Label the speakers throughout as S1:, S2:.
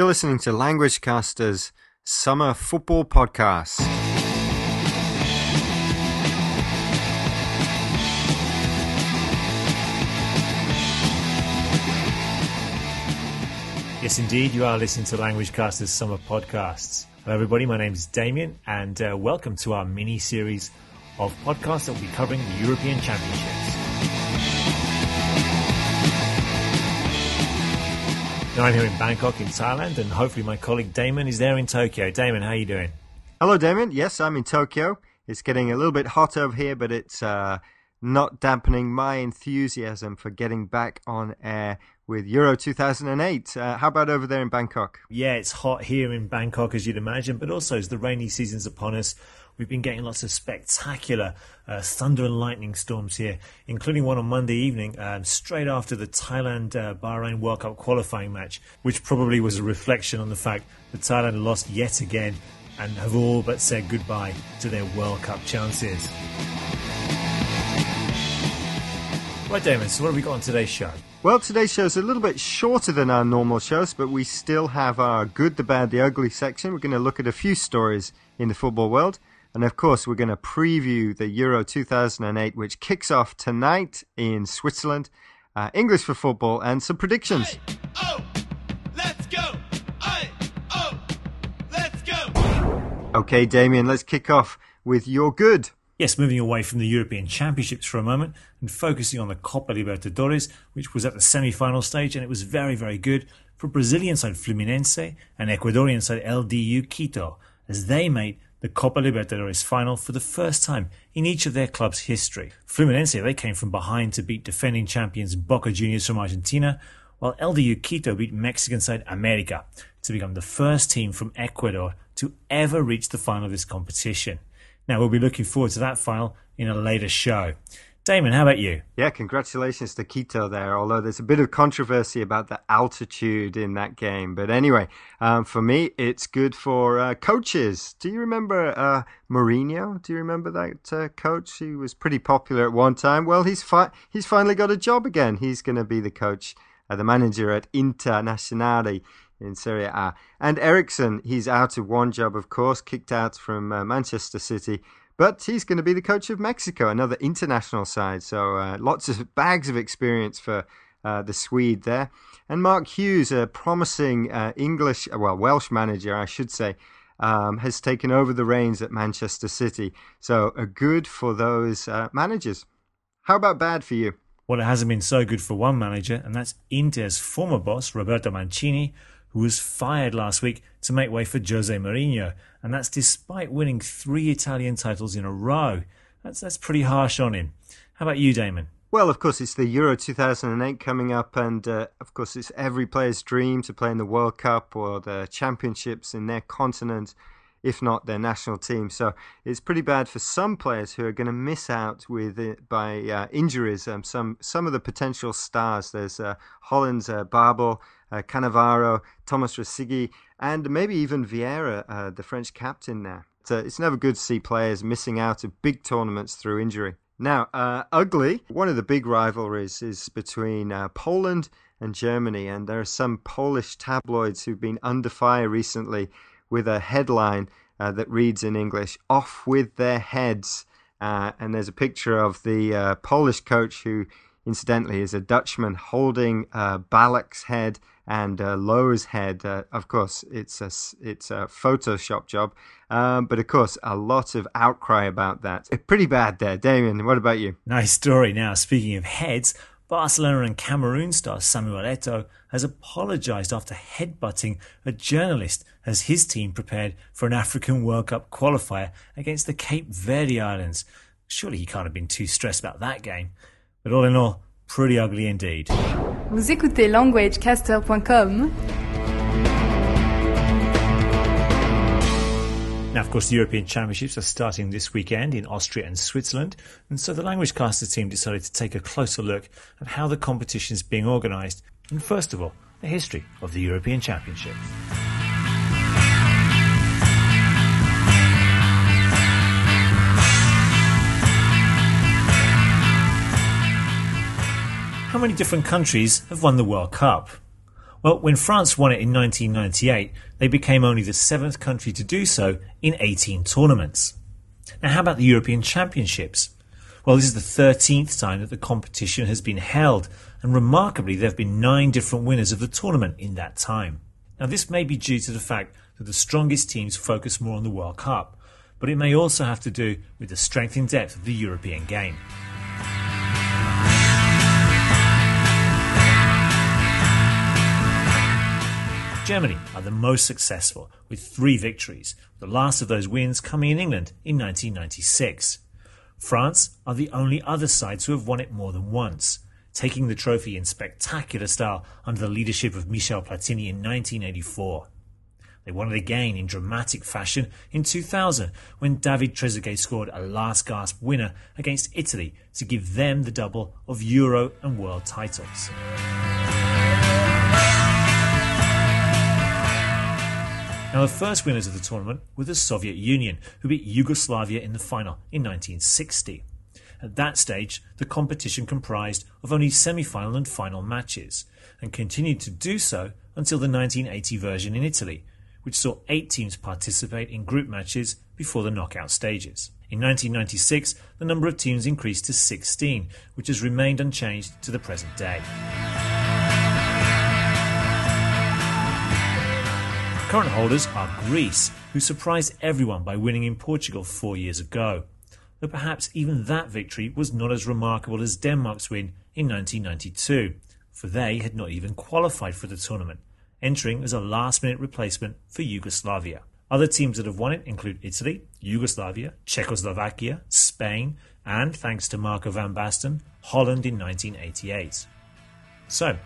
S1: You're listening to Language Caster's Summer Football Podcast.
S2: Yes, indeed, you are listening to Language Caster's Summer Podcasts. Hello, everybody. My name is Damien, and uh, welcome to our mini series of podcasts that will be covering the European Championships. I'm here in Bangkok, in Thailand, and hopefully my colleague Damon is there in Tokyo. Damon, how are you doing?
S1: Hello, Damon. Yes, I'm in Tokyo. It's getting a little bit hot over here, but it's uh, not dampening my enthusiasm for getting back on air with Euro 2008. Uh, how about over there in Bangkok?
S2: Yeah, it's hot here in Bangkok, as you'd imagine, but also as the rainy season's upon us, we've been getting lots of spectacular uh, thunder and lightning storms here, including one on Monday evening, um, straight after the Thailand uh, Bahrain World Cup qualifying match, which probably was a reflection on the fact that Thailand lost yet again and have all but said goodbye to their World Cup chances. Right, Damon, so what have we got on today's show?
S1: Well, today's show is a little bit shorter than our normal shows, but we still have our good, the bad, the ugly section. We're going to look at a few stories in the football world. And of course, we're going to preview the Euro 2008, which kicks off tonight in Switzerland. Uh, English for football and some predictions.
S3: Hey, oh, let's go. Hey, oh, let's go.
S1: Okay, Damien, let's kick off with your good.
S2: Yes, moving away from the European Championships for a moment and focusing on the Copa Libertadores, which was at the semi-final stage, and it was very, very good for Brazilian side Fluminense and Ecuadorian side LDU Quito, as they made the Copa Libertadores final for the first time in each of their clubs' history. Fluminense, they came from behind to beat defending champions Boca Juniors from Argentina, while LDU Quito beat Mexican side America to become the first team from Ecuador to ever reach the final of this competition. Now, we'll be looking forward to that final in a later show. Damon, how about you?
S1: Yeah, congratulations to Quito there, although there's a bit of controversy about the altitude in that game. But anyway, um, for me, it's good for uh, coaches. Do you remember uh, Mourinho? Do you remember that uh, coach? He was pretty popular at one time. Well, he's, fi- he's finally got a job again. He's going to be the coach, uh, the manager at Internazionale in Serie A. And Eriksson, he's out of one job, of course, kicked out from uh, Manchester City. But he's going to be the coach of Mexico, another international side. So uh, lots of bags of experience for uh, the Swede there. And Mark Hughes, a promising uh, English, well, Welsh manager, I should say, um, has taken over the reins at Manchester City. So a good for those uh, managers. How about bad for you?
S2: Well, it hasn't been so good for one manager, and that's Inter's former boss, Roberto Mancini, who was fired last week to make way for Jose Mourinho, and that's despite winning three Italian titles in a row. That's that's pretty harsh on him. How about you, Damon?
S1: Well, of course, it's the Euro 2008 coming up, and uh, of course, it's every player's dream to play in the World Cup or the championships in their continent, if not their national team. So it's pretty bad for some players who are going to miss out with it by uh, injuries. Um, some some of the potential stars. There's uh, Holland's uh, uh, Cannavaro, Thomas Rosicky, and maybe even Vieira, uh, the French captain There, So it's never good to see players missing out of big tournaments through injury. Now, uh, ugly, one of the big rivalries is between uh, Poland and Germany, and there are some Polish tabloids who've been under fire recently with a headline uh, that reads in English, Off with their heads. Uh, and there's a picture of the uh, Polish coach who incidentally, is a Dutchman holding uh, Ballack's head and uh, Löw's head. Uh, of course, it's a it's a Photoshop job, um, but of course, a lot of outcry about that. Pretty bad there, Damien. What about you?
S2: Nice story. Now, speaking of heads. Barcelona and Cameroon star Samuel Eto'o has apologised after headbutting a journalist as his team prepared for an African World Cup qualifier against the Cape Verde Islands. Surely he can't have been too stressed about that game. But all in all, pretty ugly indeed.
S4: Vous écoutez languagecaster.com
S2: Now, of course, the European Championships are starting this weekend in Austria and Switzerland, and so the Language Caster team decided to take a closer look at how the competition is being organised, and first of all, the history of the European Championship. How many different countries have won the World Cup? Well, when France won it in 1998, they became only the seventh country to do so in 18 tournaments. Now, how about the European Championships? Well, this is the 13th time that the competition has been held, and remarkably, there have been nine different winners of the tournament in that time. Now, this may be due to the fact that the strongest teams focus more on the World Cup, but it may also have to do with the strength and depth of the European game. Germany are the most successful, with three victories, the last of those wins coming in England in 1996. France are the only other side to have won it more than once, taking the trophy in spectacular style under the leadership of Michel Platini in 1984. They won it again in dramatic fashion in 2000 when David Trezeguet scored a last gasp winner against Italy to give them the double of Euro and World titles. The first winners of the tournament were the Soviet Union, who beat Yugoslavia in the final in 1960. At that stage, the competition comprised of only semi final and final matches, and continued to do so until the 1980 version in Italy, which saw eight teams participate in group matches before the knockout stages. In 1996, the number of teams increased to 16, which has remained unchanged to the present day. Current holders are Greece, who surprised everyone by winning in Portugal four years ago. Though perhaps even that victory was not as remarkable as Denmark's win in 1992, for they had not even qualified for the tournament, entering as a last minute replacement for Yugoslavia. Other teams that have won it include Italy, Yugoslavia, Czechoslovakia, Spain, and, thanks to Marco van Basten, Holland in 1988. So,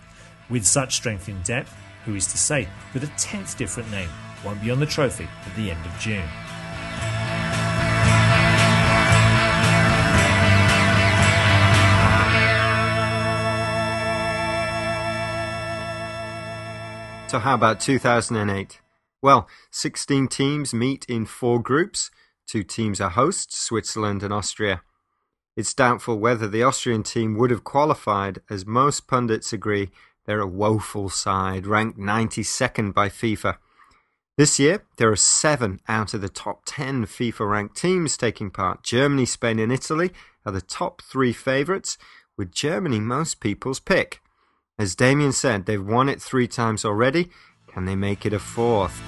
S2: with such strength in depth, who is to say that a tenth different name won't be on the trophy at the end of June.
S1: So, how about 2008? Well, 16 teams meet in four groups. Two teams are hosts, Switzerland and Austria. It's doubtful whether the Austrian team would have qualified, as most pundits agree they're a woeful side, ranked 92nd by FIFA. This year, there are seven out of the top 10 FIFA ranked teams taking part. Germany, Spain, and Italy are the top three favourites, with Germany most people's pick. As Damien said, they've won it three times already. Can they make it a fourth?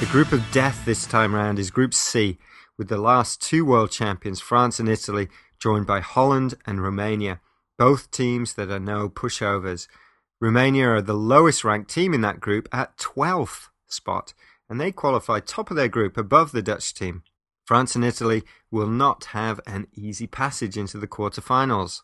S1: The group of death this time round is Group C, with the last two world champions, France and Italy, joined by Holland and Romania, both teams that are no pushovers. Romania are the lowest ranked team in that group at 12th spot, and they qualify top of their group above the Dutch team. France and Italy will not have an easy passage into the quarterfinals.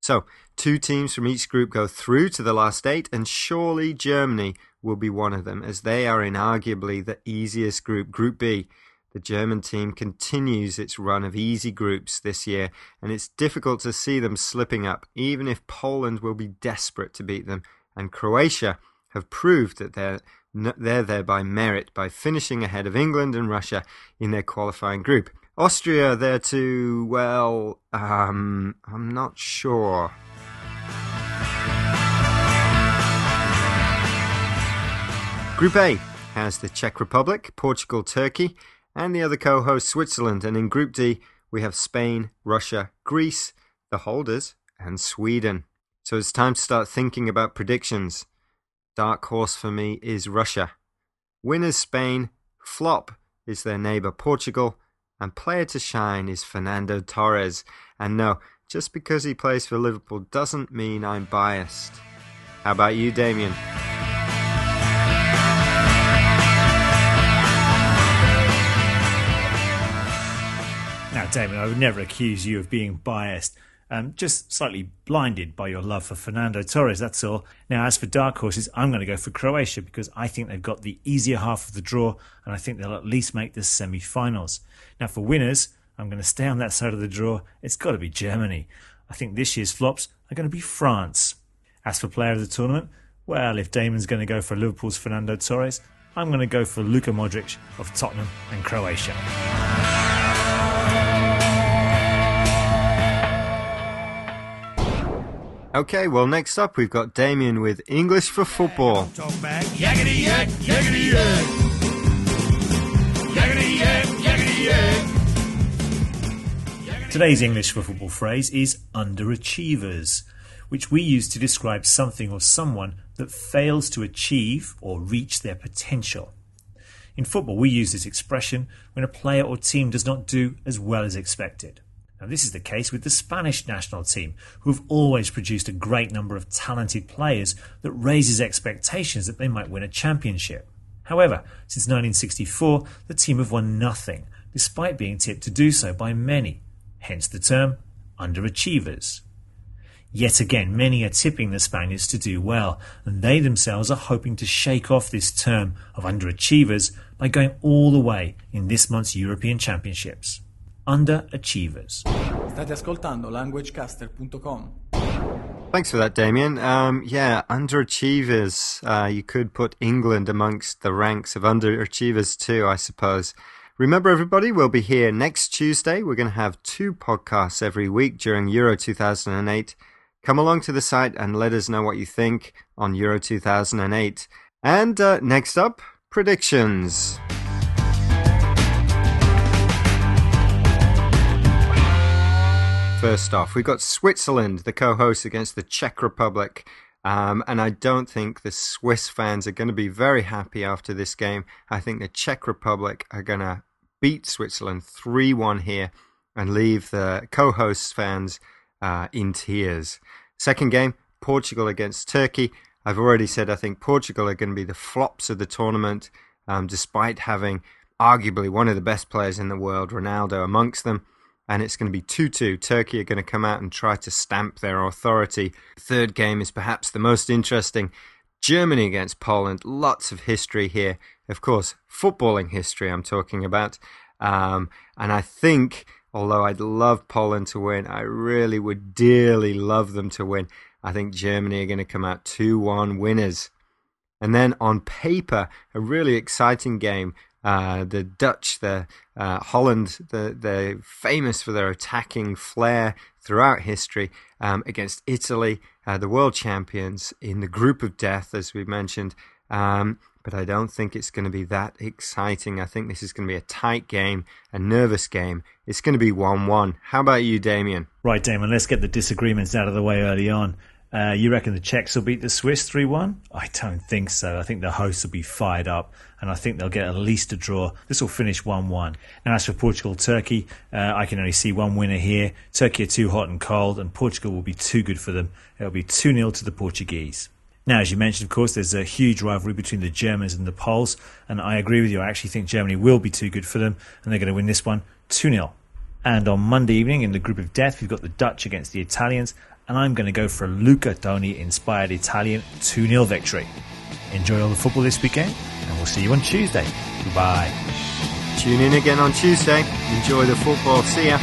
S1: So, two teams from each group go through to the last eight, and surely Germany will be one of them, as they are in arguably the easiest group, Group B. The German team continues its run of easy groups this year, and it's difficult to see them slipping up, even if Poland will be desperate to beat them, and Croatia have proved that they're they're there by merit by finishing ahead of England and Russia in their qualifying group. Austria there too, well, um, I'm not sure. Group A has the Czech Republic, Portugal, Turkey, and the other co host Switzerland. And in Group D, we have Spain, Russia, Greece, the holders, and Sweden. So it's time to start thinking about predictions. Dark horse for me is Russia. Winners Spain, flop is their neighbour Portugal, and player to shine is Fernando Torres. And no, just because he plays for Liverpool doesn't mean I'm biased. How about you, Damien?
S2: Now, Damon, I would never accuse you of being biased. Um, just slightly blinded by your love for Fernando Torres, that's all. Now, as for dark horses, I'm going to go for Croatia because I think they've got the easier half of the draw and I think they'll at least make the semi finals. Now, for winners, I'm going to stay on that side of the draw. It's got to be Germany. I think this year's flops are going to be France. As for player of the tournament, well, if Damon's going to go for Liverpool's Fernando Torres, I'm going to go for Luka Modric of Tottenham and Croatia.
S1: Okay, well, next up we've got Damien with English for Football.
S3: Talk back. Yakety yak, yakety yak. Yakety yak, yakety yak.
S2: Today's English for football phrase is underachievers, which we use to describe something or someone that fails to achieve or reach their potential. In football, we use this expression when a player or team does not do as well as expected. Now, this is the case with the Spanish national team, who have always produced a great number of talented players that raises expectations that they might win a championship. However, since 1964, the team have won nothing, despite being tipped to do so by many, hence the term underachievers. Yet again, many are tipping the Spaniards to do well, and they themselves are hoping to shake off this term of underachievers by going all the way in this month's European Championships. Underachievers.
S5: State ascoltando languagecaster.com.
S1: Thanks for that, Damien. Um, yeah, underachievers. Uh, you could put England amongst the ranks of underachievers too, I suppose. Remember, everybody, we'll be here next Tuesday. We're going to have two podcasts every week during Euro 2008. Come along to the site and let us know what you think on Euro 2008. And uh, next up, predictions. First off, we've got Switzerland, the co host, against the Czech Republic. Um, and I don't think the Swiss fans are going to be very happy after this game. I think the Czech Republic are going to beat Switzerland 3 1 here and leave the co host fans uh, in tears. Second game, Portugal against Turkey. I've already said I think Portugal are going to be the flops of the tournament, um, despite having arguably one of the best players in the world, Ronaldo, amongst them and it's going to be 2 2. Turkey are going to come out and try to stamp their authority. Third game is perhaps the most interesting. Germany against Poland. Lots of history here. Of course, footballing history I'm talking about. Um, and I think, although I'd love Poland to win, I really would dearly love them to win. I think Germany are going to come out 2 1 winners. And then on paper, a really exciting game uh, the Dutch, the uh, Holland, the, they're famous for their attacking flair throughout history um, against Italy, uh, the world champions in the group of death, as we mentioned. Um, but I don't think it's going to be that exciting. I think this is going to be a tight game, a nervous game. It's going to be 1 1. How about you, Damien?
S2: Right, Damien, let's get the disagreements out of the way early on. Uh, you reckon the Czechs will beat the Swiss 3 1? I don't think so. I think the hosts will be fired up, and I think they'll get at least a draw. This will finish 1 1. And as for Portugal Turkey, uh, I can only see one winner here. Turkey are too hot and cold, and Portugal will be too good for them. It'll be 2 0 to the Portuguese. Now, as you mentioned, of course, there's a huge rivalry between the Germans and the Poles, and I agree with you. I actually think Germany will be too good for them, and they're going to win this one 2 0. And on Monday evening, in the group of death, we've got the Dutch against the Italians, and I'm going to go for a Luca Toni inspired Italian 2 0 victory. Enjoy all the football this weekend, and we'll see you on Tuesday. Goodbye.
S1: Tune in again on Tuesday. Enjoy the football. See ya.